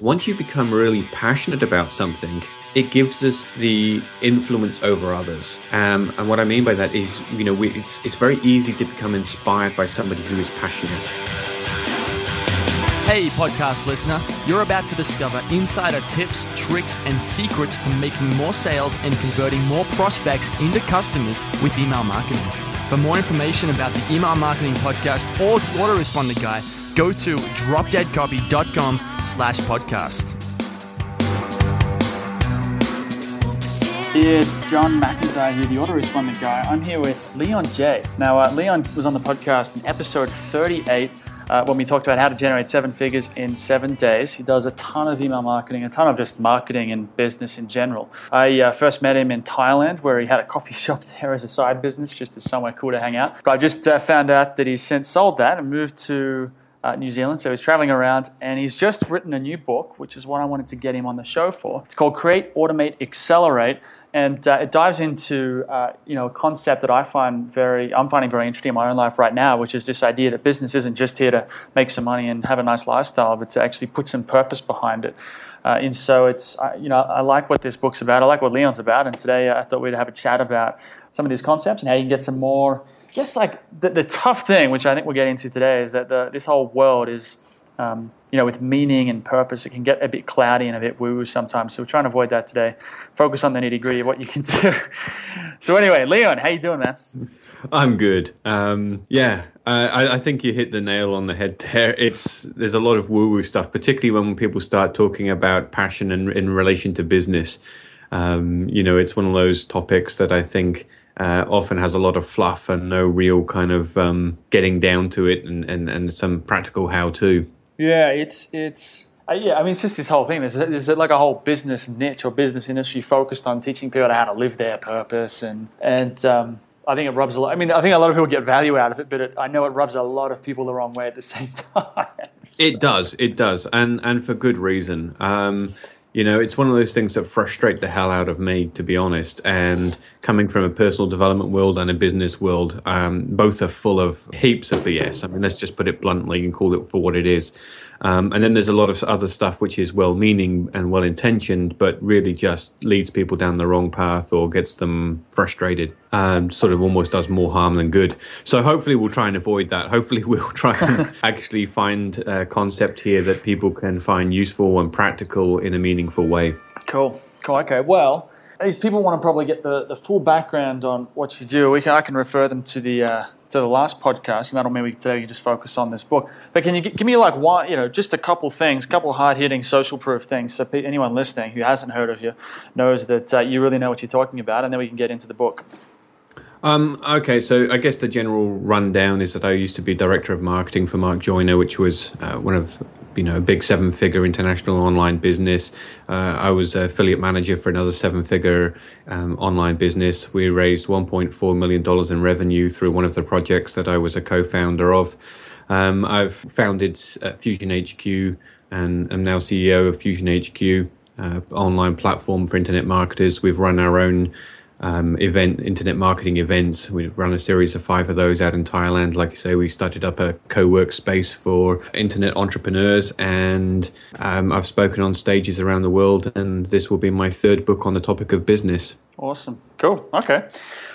Once you become really passionate about something, it gives us the influence over others. Um, and what I mean by that is, you know, we, it's, it's very easy to become inspired by somebody who is passionate. Hey, podcast listener, you're about to discover insider tips, tricks, and secrets to making more sales and converting more prospects into customers with email marketing. For more information about the Email Marketing Podcast or the Autoresponder Guy, go to dropdeadcopy.com slash podcast. It's John McIntyre here, the autoresponder guy. I'm here with Leon Jay. Now, uh, Leon was on the podcast in episode 38 uh, when we talked about how to generate seven figures in seven days. He does a ton of email marketing, a ton of just marketing and business in general. I uh, first met him in Thailand, where he had a coffee shop there as a side business, just as somewhere cool to hang out. But I just uh, found out that he's since sold that and moved to uh, New Zealand. So he's traveling around and he's just written a new book, which is what I wanted to get him on the show for. It's called Create, Automate, Accelerate. And uh, it dives into uh, you know a concept that I find very I'm finding very interesting in my own life right now, which is this idea that business isn't just here to make some money and have a nice lifestyle, but to actually put some purpose behind it. Uh, and so it's you know I like what this book's about. I like what Leon's about. And today uh, I thought we'd have a chat about some of these concepts and how you can get some more I guess like the, the tough thing, which I think we'll get into today, is that the, this whole world is, um, you know, with meaning and purpose, it can get a bit cloudy and a bit woo sometimes. So we're trying to avoid that today. Focus on the nitty gritty of what you can do. so anyway, Leon, how you doing, man? I'm good. Um, yeah, I, I, think you hit the nail on the head there. It's there's a lot of woo woo stuff, particularly when people start talking about passion in, in relation to business. Um, you know, it's one of those topics that I think uh, often has a lot of fluff and no real kind of um, getting down to it and, and, and some practical how to. Yeah, it's it's uh, yeah. I mean, it's just this whole thing. There's, there's like a whole business niche or business industry focused on teaching people how to live their purpose and and. Um, I think it rubs a lot. I mean, I think a lot of people get value out of it, but it, I know it rubs a lot of people the wrong way at the same time. It does, it does, and and for good reason. Um, you know, it's one of those things that frustrate the hell out of me, to be honest. And coming from a personal development world and a business world, um, both are full of heaps of BS. I mean, let's just put it bluntly and call it for what it is. Um, and then there's a lot of other stuff which is well meaning and well intentioned, but really just leads people down the wrong path or gets them frustrated. Um, sort of almost does more harm than good. So hopefully we'll try and avoid that. Hopefully we'll try and actually find a concept here that people can find useful and practical in a meaningful way. Cool. Cool. Okay. Well, if people want to probably get the, the full background on what you do, we can, I can refer them to the uh, to the last podcast, and that'll mean we today can just focus on this book. But can you give me like one, you know, just a couple things, a couple hard hitting social proof things, so anyone listening who hasn't heard of you knows that uh, you really know what you're talking about, and then we can get into the book. Um, okay, so I guess the general rundown is that I used to be director of marketing for Mark Joyner, which was uh, one of you know a big seven figure international online business. Uh, I was affiliate manager for another seven figure um, online business. We raised 1.4 million dollars in revenue through one of the projects that I was a co-founder of. Um, I've founded uh, Fusion HQ and am now CEO of Fusion HQ, uh, online platform for internet marketers. We've run our own um, event internet marketing events. We run a series of five of those out in Thailand. Like you say, we started up a co-work space for internet entrepreneurs, and um, I've spoken on stages around the world. And this will be my third book on the topic of business. Awesome, cool, okay,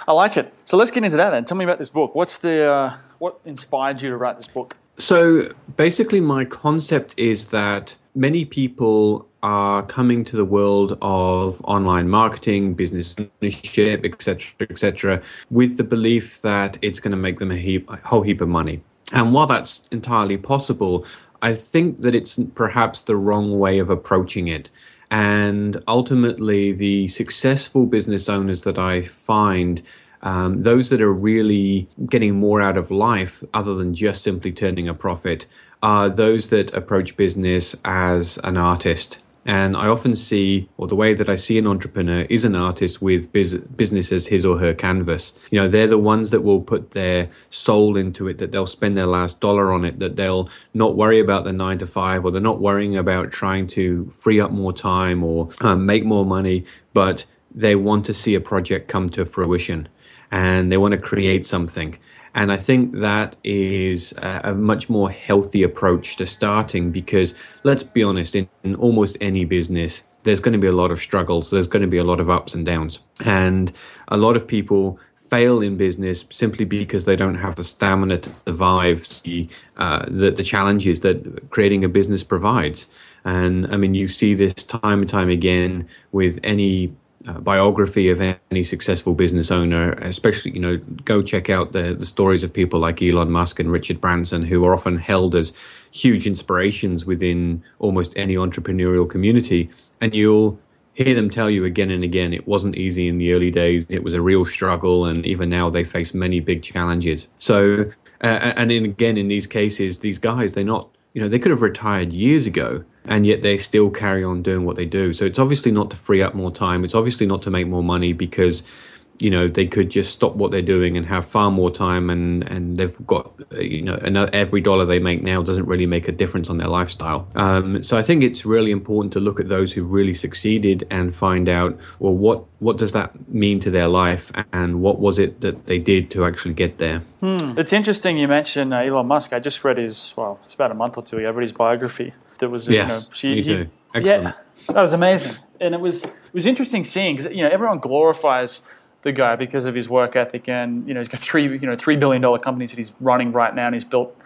I like it. So let's get into that. Then tell me about this book. What's the uh, what inspired you to write this book? So basically, my concept is that many people are coming to the world of online marketing, business ownership, etc., etc., with the belief that it's going to make them a, heap, a whole heap of money. And while that's entirely possible, I think that it's perhaps the wrong way of approaching it. And ultimately, the successful business owners that I find um, those that are really getting more out of life other than just simply turning a profit are those that approach business as an artist and I often see, or the way that I see an entrepreneur is an artist with biz- business as his or her canvas. You know, they're the ones that will put their soul into it, that they'll spend their last dollar on it, that they'll not worry about the nine to five, or they're not worrying about trying to free up more time or um, make more money, but they want to see a project come to fruition and they want to create something. And I think that is a, much more healthy approach to starting because let's be honest, in, in almost any business, there's going to be a lot of struggles. There's going to be a lot of ups and downs. And a lot of people fail in business simply because they don't have the stamina to survive the, uh, the, the challenges that creating a business provides. And I mean, you see this time and time again with any uh, biography of any successful business owner, especially, you know, go check out the, the stories of people like Elon Musk and Richard Branson, who are often held as huge inspirations within almost any entrepreneurial community. And you'll hear them tell you again and again it wasn't easy in the early days, it was a real struggle, and even now they face many big challenges. So, uh, and in, again, in these cases, these guys, they're not, you know, they could have retired years ago and yet they still carry on doing what they do. So it's obviously not to free up more time. It's obviously not to make more money because you know they could just stop what they're doing and have far more time and and they've got you know another, every dollar they make now doesn't really make a difference on their lifestyle um, so i think it's really important to look at those who've really succeeded and find out well what what does that mean to their life and what was it that they did to actually get there hmm. it's interesting you mentioned uh, elon musk i just read his well it's about a month or two ago i read his biography that was yes, you know, she, me too. Excellent. yeah that was amazing and it was it was interesting seeing because you know everyone glorifies the guy because of his work ethic and you know he's got three you know three billion dollar companies that he's running right now and he's built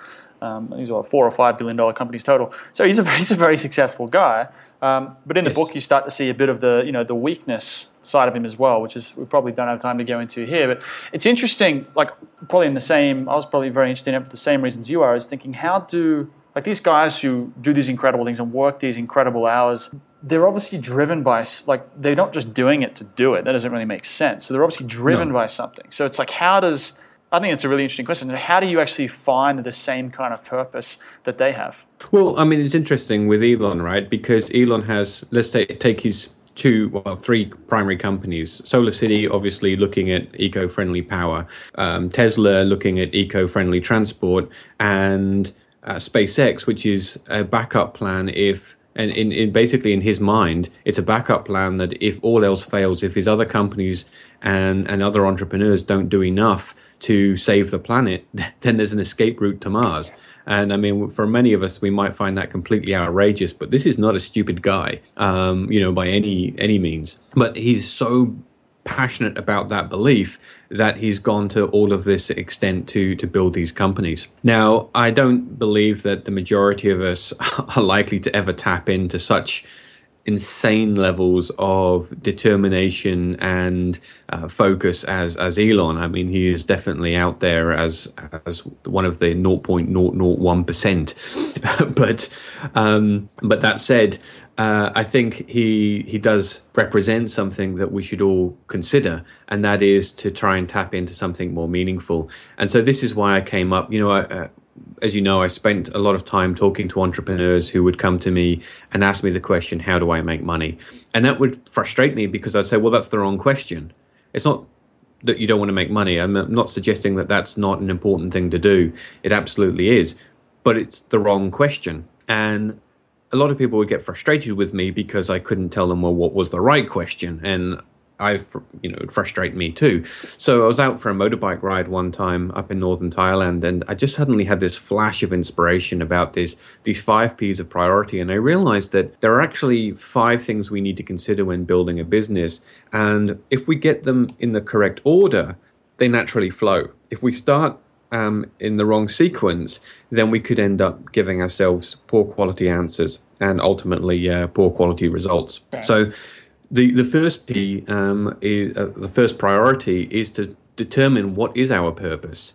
um, these are four or five billion dollar companies total. So he's a he's a very successful guy. Um, but in the yes. book, you start to see a bit of the you know the weakness side of him as well, which is we probably don't have time to go into here. But it's interesting, like probably in the same. I was probably very interested in it for the same reasons you are. Is thinking how do like these guys who do these incredible things and work these incredible hours they're obviously driven by like they're not just doing it to do it. That doesn't really make sense. So they're obviously driven no. by something. So it's like how does I think it's a really interesting question. How do you actually find the same kind of purpose that they have? Well, I mean, it's interesting with Elon, right? Because Elon has, let's say, take his two, well, three primary companies. Solar City, obviously looking at eco-friendly power. Um, Tesla, looking at eco-friendly transport, and uh, SpaceX, which is a backup plan if and in, in basically in his mind, it's a backup plan that if all else fails, if his other companies and, and other entrepreneurs don't do enough to save the planet, then there's an escape route to Mars. And I mean, for many of us, we might find that completely outrageous, but this is not a stupid guy, um, you know, by any any means. But he's so passionate about that belief that he's gone to all of this extent to to build these companies. Now, I don't believe that the majority of us are likely to ever tap into such insane levels of determination and uh, focus as as Elon. I mean, he is definitely out there as as one of the 0.001 percent. but um, but that said, uh, I think he he does represent something that we should all consider, and that is to try and tap into something more meaningful. And so this is why I came up. You know, I, uh, as you know, I spent a lot of time talking to entrepreneurs who would come to me and ask me the question, "How do I make money?" And that would frustrate me because I'd say, "Well, that's the wrong question. It's not." That you don't want to make money. I'm not suggesting that that's not an important thing to do. It absolutely is, but it's the wrong question. And a lot of people would get frustrated with me because I couldn't tell them well what was the right question, and I, you know, it frustrate me too. So I was out for a motorbike ride one time up in northern Thailand, and I just suddenly had this flash of inspiration about this these five P's of priority, and I realized that there are actually five things we need to consider when building a business, and if we get them in the correct order, they naturally flow. If we start um, in the wrong sequence, then we could end up giving ourselves poor quality answers and ultimately uh, poor quality results. Okay. So, the the first P um, is uh, the first priority is to determine what is our purpose,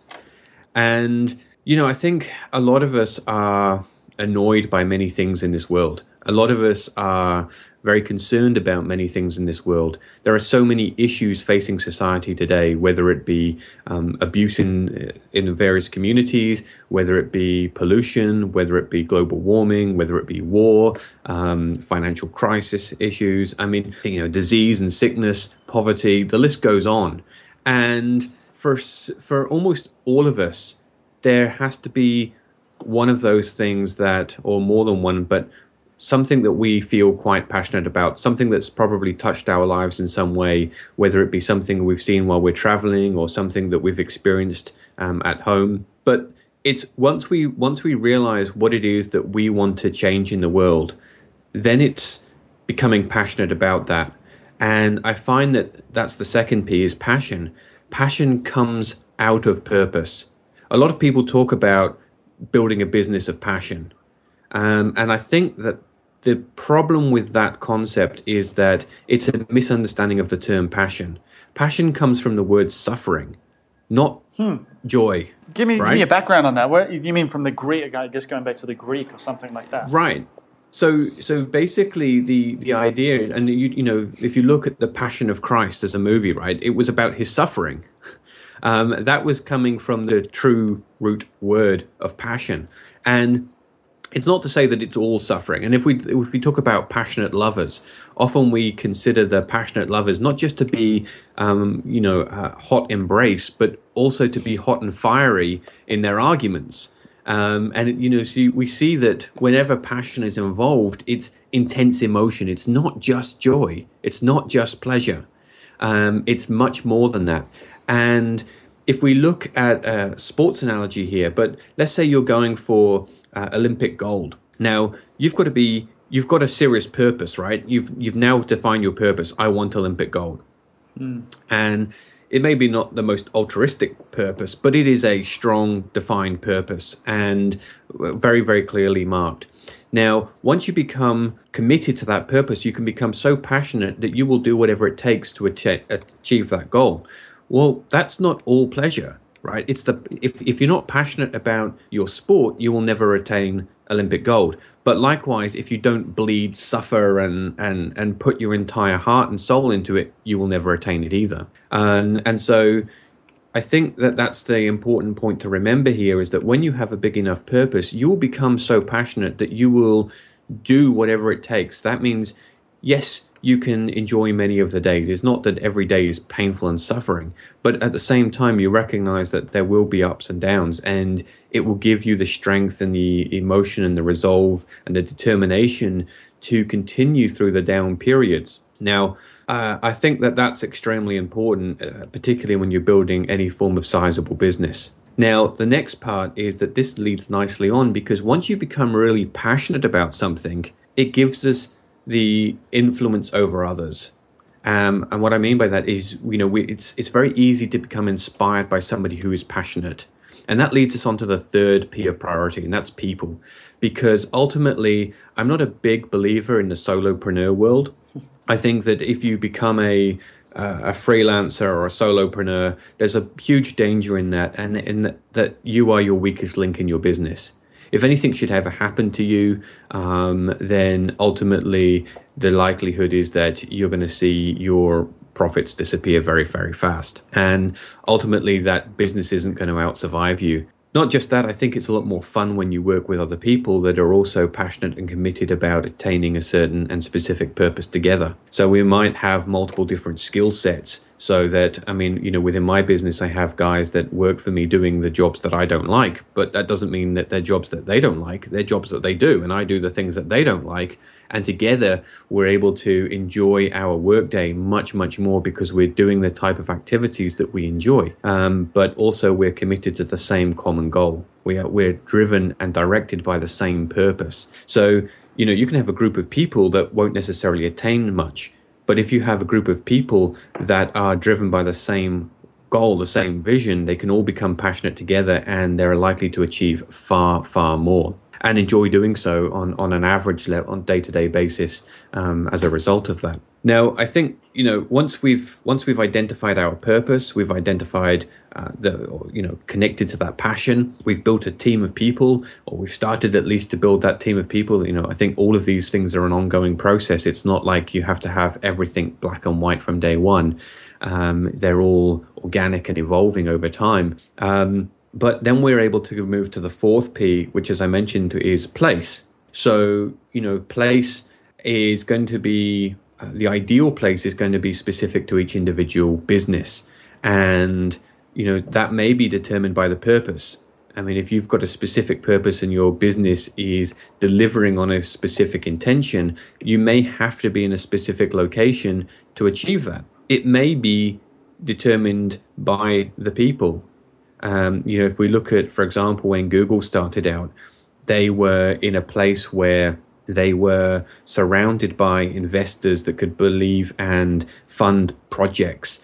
and you know I think a lot of us are annoyed by many things in this world. A lot of us are very concerned about many things in this world. There are so many issues facing society today, whether it be um, abuse in, in various communities, whether it be pollution, whether it be global warming, whether it be war, um, financial crisis issues. I mean, you know, disease and sickness, poverty, the list goes on. And for, for almost all of us, there has to be one of those things that, or more than one, but something that we feel quite passionate about, something that's probably touched our lives in some way, whether it be something we've seen while we're traveling or something that we've experienced um, at home. But it's once we once we realize what it is that we want to change in the world, then it's becoming passionate about that. And I find that that's the second P is passion. Passion comes out of purpose. A lot of people talk about building a business of passion. Um, and I think that the problem with that concept is that it's a misunderstanding of the term passion. Passion comes from the word suffering, not hmm. joy. Give me, right? give me a background on that. What you mean from the Greek? I guess going back to the Greek or something like that. Right. So, so basically, the the idea, and you you know, if you look at the Passion of Christ as a movie, right, it was about his suffering. Um, that was coming from the true root word of passion, and it's not to say that it's all suffering. And if we if we talk about passionate lovers, often we consider the passionate lovers not just to be, um, you know, uh, hot embrace, but also to be hot and fiery in their arguments. Um, and you know, see, we see that whenever passion is involved, it's intense emotion. It's not just joy. It's not just pleasure. Um, it's much more than that. And if we look at a sports analogy here, but let's say you're going for uh, Olympic gold. Now you've got to be you've got a serious purpose, right? You've you've now defined your purpose. I want Olympic gold, mm. and it may be not the most altruistic purpose, but it is a strong, defined purpose and very, very clearly marked. Now, once you become committed to that purpose, you can become so passionate that you will do whatever it takes to achieve that goal. Well, that's not all pleasure right? It's the if if you're not passionate about your sport, you will never attain Olympic gold. But likewise, if you don't bleed, suffer, and and and put your entire heart and soul into it, you will never attain it either. And and so. I think that that's the important point to remember here is that when you have a big enough purpose, you will become so passionate that you will do whatever it takes. That means, yes, you can enjoy many of the days. It's not that every day is painful and suffering, but at the same time, you recognize that there will be ups and downs, and it will give you the strength and the emotion and the resolve and the determination to continue through the down periods. Now, uh, I think that that's extremely important, uh, particularly when you're building any form of sizable business. Now, the next part is that this leads nicely on because once you become really passionate about something, it gives us the influence over others. Um, and what I mean by that is, you know, we, it's it's very easy to become inspired by somebody who is passionate, and that leads us on to the third P of priority, and that's people, because ultimately, I'm not a big believer in the solopreneur world. I think that if you become a uh, a freelancer or a solopreneur, there's a huge danger in that, and in that, that you are your weakest link in your business if anything should ever happen to you, um, then ultimately the likelihood is that you're going to see your profits disappear very, very fast. And ultimately, that business isn't going to out survive you. Not just that, I think it's a lot more fun when you work with other people that are also passionate and committed about attaining a certain and specific purpose together. So we might have multiple different skill sets so that i mean you know within my business i have guys that work for me doing the jobs that i don't like but that doesn't mean that they're jobs that they don't like they're jobs that they do and i do the things that they don't like and together we're able to enjoy our workday much much more because we're doing the type of activities that we enjoy. Um, but also we're committed to the same common goal. We are we're driven and directed by the same purpose. So you know you can have a group of people that won't necessarily attain much but if you have a group of people that are driven by the same goal, the same vision, they can all become passionate together and they're likely to achieve far, far more and enjoy doing so on, on an average on day to day basis um, as a result of that. Now, I think you know once we've once we've identified our purpose, we've identified uh, the you know connected to that passion. We've built a team of people, or we've started at least to build that team of people. You know, I think all of these things are an ongoing process. It's not like you have to have everything black and white from day one. Um, they're all organic and evolving over time. Um, but then we're able to move to the fourth P, which, as I mentioned, is place. So you know, place is going to be uh, the ideal place is going to be specific to each individual business and you know that may be determined by the purpose I mean, if you've got a specific purpose and your business is delivering on a specific intention, you may have to be in a specific location to achieve that. It may be determined by the people. Um, you know, if we look at, for example, when Google started out, they were in a place where they were surrounded by investors that could believe and fund projects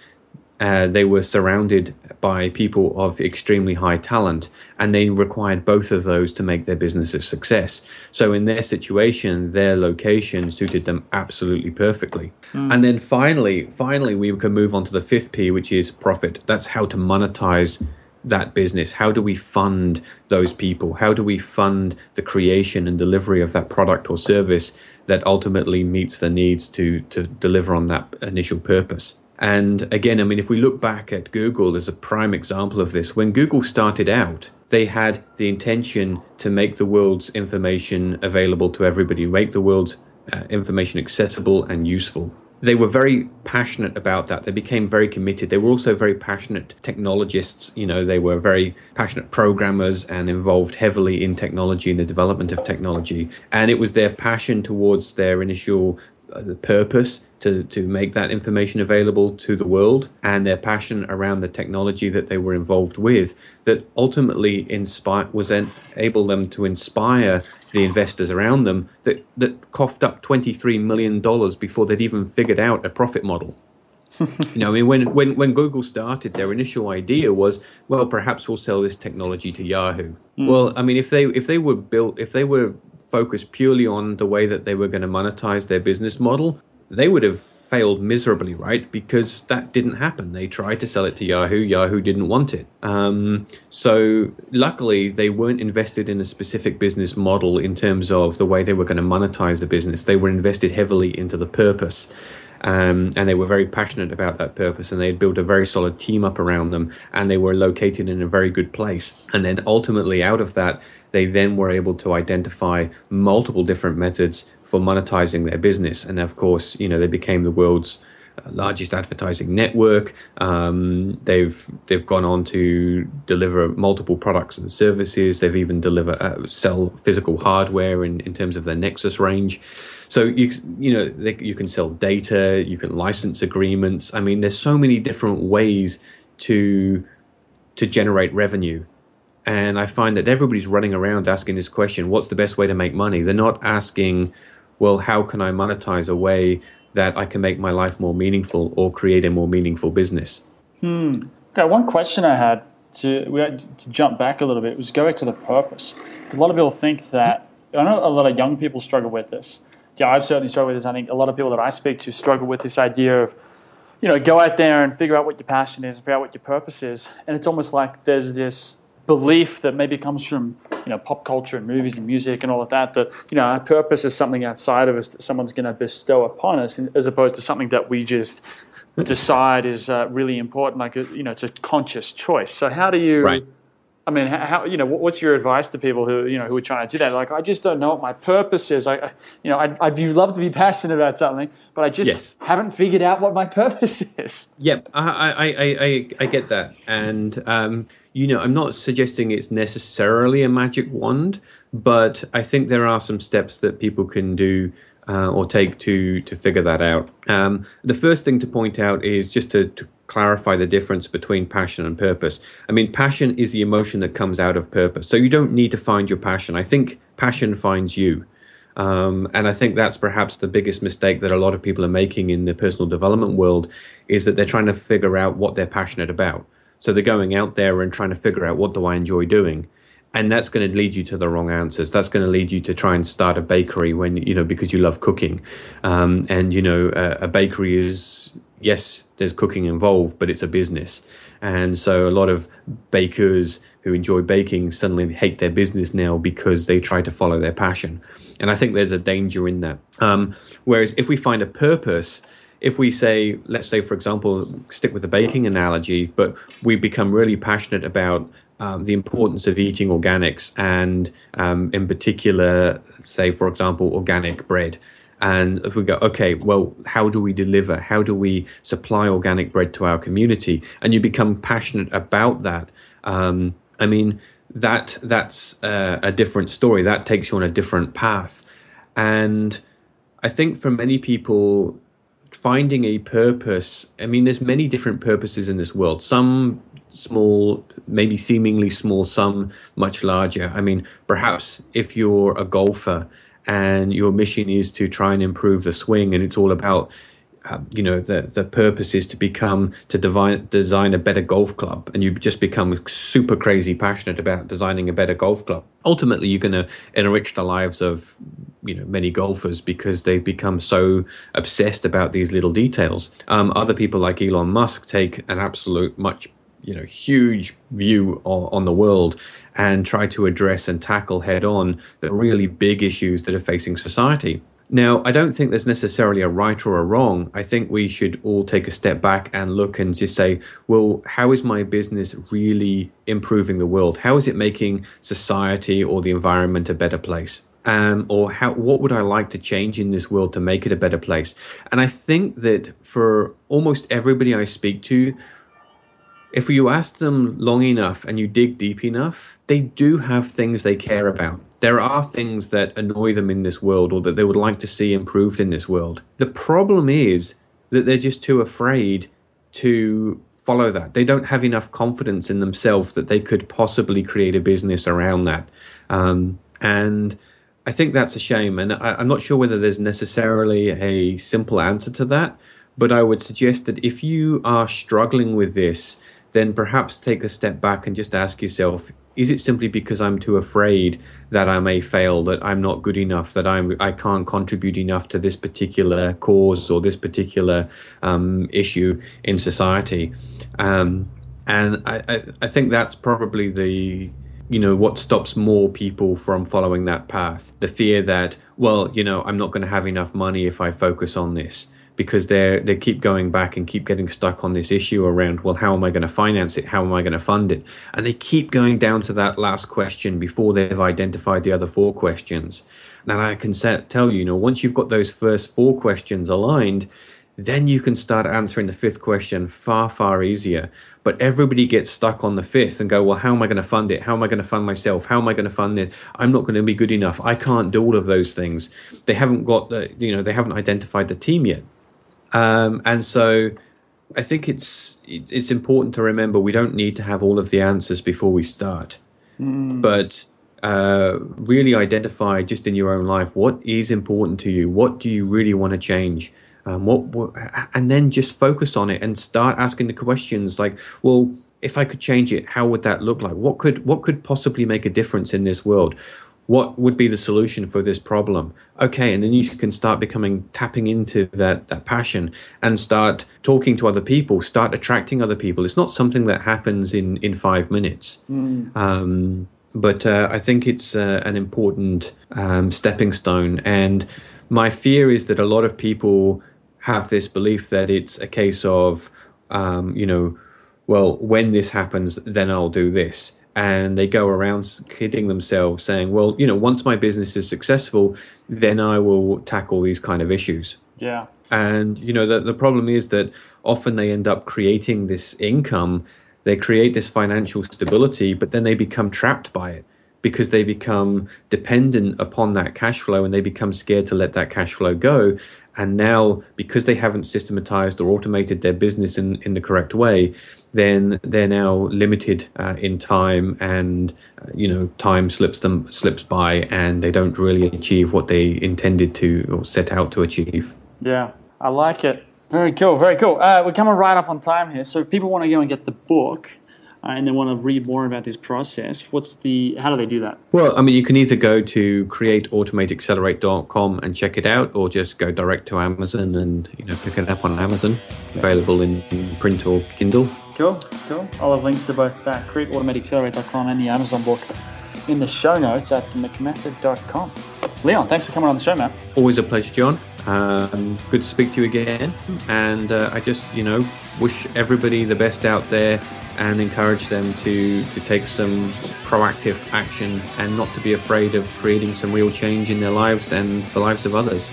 uh, they were surrounded by people of extremely high talent, and they required both of those to make their business a success. So, in their situation, their location suited them absolutely perfectly. Mm. And then finally, finally, we can move on to the fifth P, which is profit. That's how to monetize that business? How do we fund those people? How do we fund the creation and delivery of that product or service that ultimately meets the needs to to deliver on that initial purpose? And again, I mean, if we look back at Google as a prime example of this, when Google started out, they had the intention to make the world's information available to everybody, make the world's uh, information accessible and useful. They were very passionate about that. They became very committed. They were also very passionate technologists. You know, they were very passionate programmers and involved heavily in technology and the development of technology. And it was their passion towards their initial uh, purpose to, to make that information available to the world and their passion around the technology that they were involved with that ultimately inspire was en- able them to inspire the investors around them that, that coughed up $23 million before they'd even figured out a profit model. you know, I mean, when, when, when Google started, their initial idea was, well, perhaps we'll sell this technology to Yahoo. Mm. Well, I mean, if they if they were built, if they were focused purely on the way that they were going to monetize their business model, they would have failed miserably, right? Because that didn't happen. They tried to sell it to Yahoo. Yahoo didn't want it. Um, so luckily, they weren't invested in a specific business model in terms of the way they were going to monetize the business. They were invested heavily into the purpose. Um, and they were very passionate about that purpose and they had built a very solid team up around them and they were located in a very good place and then ultimately out of that they then were able to identify multiple different methods for monetizing their business. And of course, you know, they became the world's uh, largest advertising network. Um, they've they've gone on to deliver multiple products and services. They've even deliver uh, sell physical hardware in, in terms of their Nexus range. So you you know they, you can sell data, you can license agreements. I mean, there's so many different ways to to generate revenue. And I find that everybody's running around asking this question: What's the best way to make money? They're not asking well, how can I monetize a way that I can make my life more meaningful or create a more meaningful business? Hmm. Okay, one question I had to, we had to jump back a little bit was go back to the purpose. Because a lot of people think that, I know a lot of young people struggle with this. Yeah, I've certainly struggled with this. I think a lot of people that I speak to struggle with this idea of, you know, go out there and figure out what your passion is and figure out what your purpose is. And it's almost like there's this belief that maybe comes from you know pop culture and movies and music and all of that that you know our purpose is something outside of us that someone's going to bestow upon us as opposed to something that we just decide is uh, really important like you know it's a conscious choice so how do you right. I mean, how you know, what's your advice to people who you know who are trying to do that? Like, I just don't know what my purpose is. I, you know, I'd, I'd love to be passionate about something, but I just yes. haven't figured out what my purpose is. Yep, I I I, I, get that, and um, you know, I'm not suggesting it's necessarily a magic wand, but I think there are some steps that people can do uh, or take to to figure that out. Um, the first thing to point out is just to, to clarify the difference between passion and purpose. I mean, passion is the emotion that comes out of purpose. So you don't need to find your passion. I think passion finds you. Um, and I think that's perhaps the biggest mistake that a lot of people are making in the personal development world is that they're trying to figure out what they're passionate about. So they're going out there and trying to figure out what do I enjoy doing. And that's going to lead you to the wrong answers. That's going to lead you to try and start a bakery when, you know, because you love cooking. Um, and, you know, a, a bakery is yes, there's cooking involved, but it's a business. And so a lot of bakers who enjoy baking suddenly hate their business now because they try to follow their passion. And I think there's a danger in that. Um, whereas if we find a purpose, if we say, let's say, for example, stick with the baking analogy, but we become really passionate about um, the importance of eating organics and, um, in particular, say, for example, organic bread. And if we go, okay, well, how do we deliver? How do we supply organic bread to our community? And you become passionate about that. Um, I mean, that that's a different story. That takes you on a different path, and I think for many people, finding a purpose. I mean, there's many different purposes in this world. Some small, maybe seemingly small, some much larger. I mean, perhaps if you're a golfer and your mission is to try and improve the swing, and it's all about uh, you know the the purpose is to become to divine, design a better golf club. And you just become super crazy passionate about designing a better golf club. Ultimately you're going to enrich the lives of you know many golfers because they've become so obsessed about these little details. Um, other people like elon musk take an absolute much you know huge view on, on, the world and try to address and tackle head on the really big issues that are facing society now, I don't think there's necessarily a right or a wrong. I think we should all take a step back and look and just say, well, how is my business really improving the world? How is it making society or the environment a better place? Um, or how what would I like to change in this world to make it a better place? And I think that for almost everybody I speak to, if you ask them long enough and you dig deep enough, they do have things they care about there are things that annoy them in this world or that they would like to see improved in this world. The problem is that they're just too afraid to follow that. They don't have enough confidence in themselves that they could possibly create a business around that. Um, and I think that's a shame. And I, am not sure whether there's necessarily a simple answer to that. But I would suggest that if you are struggling with this, then perhaps take a step back and just ask yourself is it simply because I'm too afraid that I may fail, that I'm not good enough, that I'm I can't contribute enough to this particular cause or this particular um, issue in society? Um, and I, I, I think that's probably the you know what stops more people from following that path the fear that well you know i'm not going to have enough money if i focus on this because they they keep going back and keep getting stuck on this issue around well how am I going to finance it? How am I going to fund it? And they keep going down to that last question before they've identified the other four questions. And I can set, tell you you know once you've got those first four questions aligned then you can start answering the fifth question far far easier. But everybody gets stuck on the fifth and go well how am i going to fund it? How am i going to fund myself? How am i going to fund this? I'm not going to be good enough. I can't do all of those things. They haven't got the you know they haven't identified the team yet um, and so I think it's it's important to remember we don't need to have all of the answers before we start, mm. but uh, really identify just in your own life what is important to you. What do you really want to change? Um, what, what, and then just focus on it and start asking the questions like, well, if I could change it, how would that look like? What could what could possibly make a difference in this world? What would be the solution for this problem? Okay and then you can start becoming tapping into that that passion and start talking to other people start attracting other people. It's not something that happens in in five minutes. Mm. um, but uh, i think it's uh, an important um, stepping stone. And my fear is that a lot of people have this belief that it's a case of um, you know well when this happens then i'll do this and they go around kidding themselves saying, well, you know, once my business is successful, then I will tackle these kind of issues. Yeah. And, you know, the, the problem is that often they end up creating this income, they create this financial stability, but then they become trapped by it because they become dependent upon that cash flow and they become scared to let that cash flow go. And now, because they haven't systematized or automated their business in, in the correct way, then they're now limited uh, in time, and uh, you know time slips them slips by, and they don't really achieve what they intended to or set out to achieve. Yeah, I like it. Very cool, very cool. Uh, we're coming right up on time here, so if people want to go and get the book, and they want to read more about this process, what's the how do they do that? Well, I mean, you can either go to createautomateaccelerate.com and check it out, or just go direct to Amazon and you know pick it up on Amazon, available in print or Kindle. Cool, cool. I'll have links to both that createautomateaccelerate.com and the Amazon book in the show notes at themcmethod.com. Leon, thanks for coming on the show, man. Always a pleasure, John. Um, good to speak to you again. And uh, I just, you know, wish everybody the best out there and encourage them to, to take some proactive action and not to be afraid of creating some real change in their lives and the lives of others.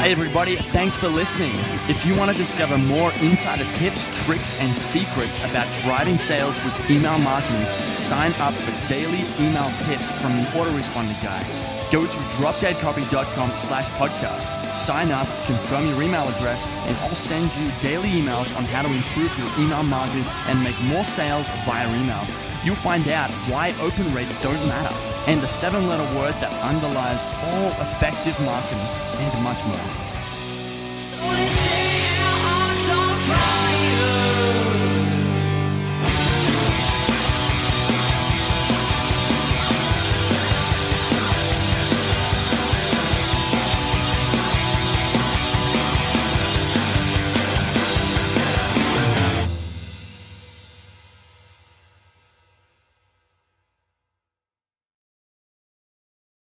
Hey, everybody. Thanks for listening. If you want to discover more insider tips, tricks, and secrets about driving sales with email marketing, sign up for daily email tips from the Autoresponder Guy. Go to dropdeadcopy.com slash podcast, sign up, confirm your email address, and I'll send you daily emails on how to improve your email marketing and make more sales via email. You'll find out why open rates don't matter and the seven letter word that underlies all effective marketing and much more.